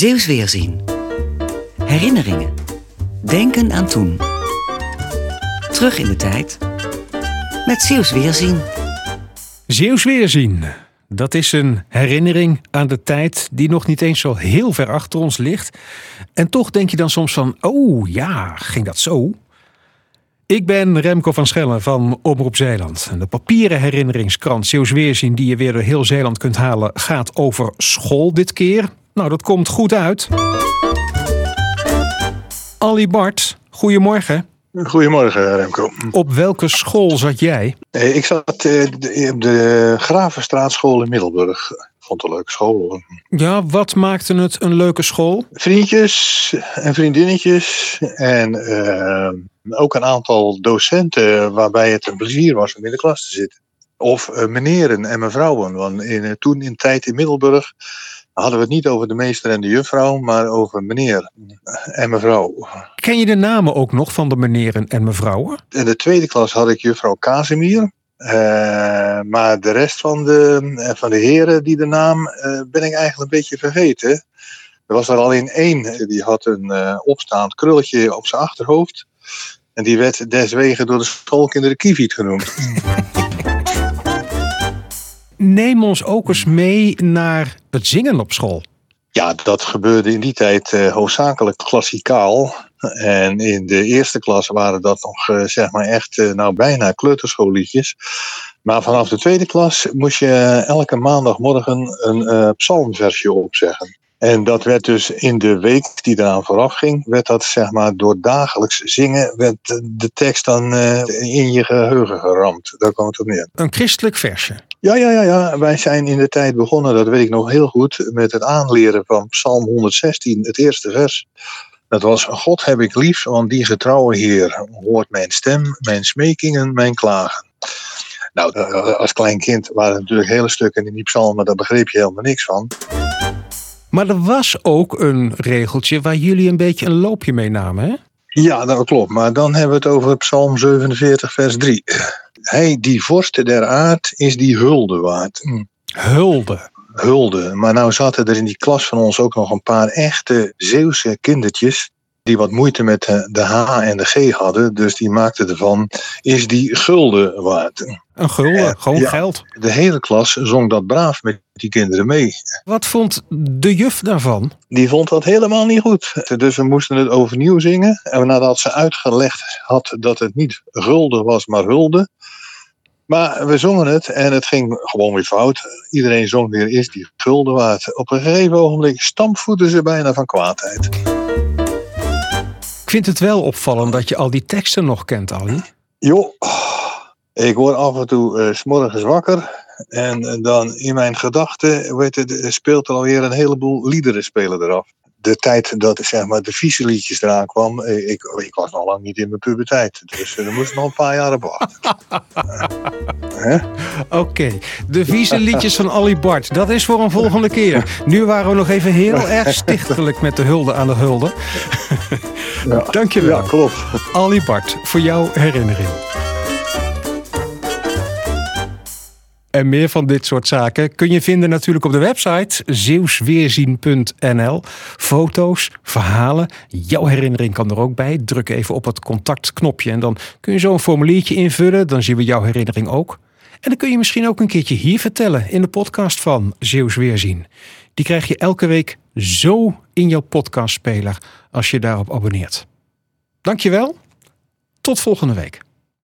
Zeeuws Weerzien. Herinneringen. Denken aan toen. Terug in de tijd. Met Zeeuws Weerzien. Zeeuws Weerzien. Dat is een herinnering aan de tijd die nog niet eens zo heel ver achter ons ligt. En toch denk je dan soms van, oh ja, ging dat zo? Ik ben Remco van Schellen van Omroep Zeeland. De papieren herinneringskrant Zeeuws Weerzien die je weer door heel Zeeland kunt halen gaat over school dit keer. Nou, dat komt goed uit. Ali Bart, goedemorgen. Goedemorgen Remco. Op welke school zat jij? Eh, Ik zat eh, de- op de Gravenstraatschool in Middelburg. Vond het een leuke school. hoor. Ja, wat maakte het een leuke school? Vriendjes en vriendinnetjes. En eh, ook een aantal docenten waarbij het een plezier was om in de klas te zitten. Of eh, meneren en mevrouwen. Want in, toen in tijd in Middelburg hadden we het niet over de meester en de juffrouw, maar over meneer en mevrouw. Ken je de namen ook nog van de meneren en mevrouwen? In de tweede klas had ik juffrouw Casimir. Eh, maar de rest van de, eh, van de heren die de naam eh, ben ik eigenlijk een beetje vergeten. Er was er alleen één, die had een eh, opstaand krulletje op zijn achterhoofd. En die werd deswege door de schoolkinderen Kieviet genoemd. Neem ons ook eens mee naar het zingen op school. Ja, dat gebeurde in die tijd eh, hoofdzakelijk klassikaal. En in de eerste klas waren dat nog eh, zeg maar echt eh, nou bijna kleuterschoolliedjes. Maar vanaf de tweede klas moest je elke maandagmorgen een psalmversje opzeggen. En dat werd dus in de week die eraan vooraf ging, werd dat zeg maar door dagelijks zingen, werd de tekst dan eh, in je geheugen geramd. Daar kwam het op neer. Een christelijk versje. Ja, ja, ja, ja. Wij zijn in de tijd begonnen, dat weet ik nog heel goed, met het aanleren van Psalm 116, het eerste vers. Dat was, God heb ik lief, want die getrouwe Heer hoort mijn stem, mijn smekingen, mijn klagen. Nou, eh, als klein kind waren er natuurlijk hele stukken in die psalmen, daar begreep je helemaal niks van. Maar er was ook een regeltje waar jullie een beetje een loopje mee namen, hè? Ja, dat klopt. Maar dan hebben we het over Psalm 47, vers 3. Hij die vorste der aard is die hulde waard. Hm. Hulde. hulde. Maar nou zaten er in die klas van ons ook nog een paar echte Zeeuwse kindertjes. Die wat moeite met de, de H en de G hadden. Dus die maakten ervan, is die gulden waard. Een gulden, Eh, gewoon ja. geld. De hele klas zong dat braaf met die kinderen mee. Wat vond de juf daarvan? Die vond dat helemaal niet goed. Dus we moesten het overnieuw zingen. En nadat ze uitgelegd had dat het niet gulden was, maar hulde. Maar we zongen het en het ging gewoon weer fout. Iedereen zong weer is die gulden waard. Op een gegeven ogenblik stampvoeten ze bijna van kwaadheid. Ik vind het wel opvallend dat je al die teksten nog kent, Ali. Joh, ik word af en toe eh, 's morgens wakker. En eh, dan in mijn gedachten eh, speelt er alweer een heleboel liederen spelen eraf. De tijd dat zeg maar, de vieze liedjes eraan kwam, eh, ik, ik was nog lang niet in mijn puberteit. Dus eh, er moest nog een paar jaar op wachten. Oké, de vieze liedjes van Ali Bart. Dat is voor een volgende keer. Nu waren we nog even heel erg stichtelijk met de hulde aan de hulde. Ja. Dankjewel. Ja, klopt. Ali Bart, voor jouw herinnering. En meer van dit soort zaken kun je vinden natuurlijk op de website zeeuwsweerzien.nl. Foto's, verhalen, jouw herinnering kan er ook bij. Druk even op het contactknopje en dan kun je zo een formuliertje invullen. Dan zien we jouw herinnering ook. En dan kun je misschien ook een keertje hier vertellen in de podcast van Zeeuws Weerzien. Die krijg je elke week zo in jouw podcastspeler als je daarop abonneert. Dankjewel. Tot volgende week.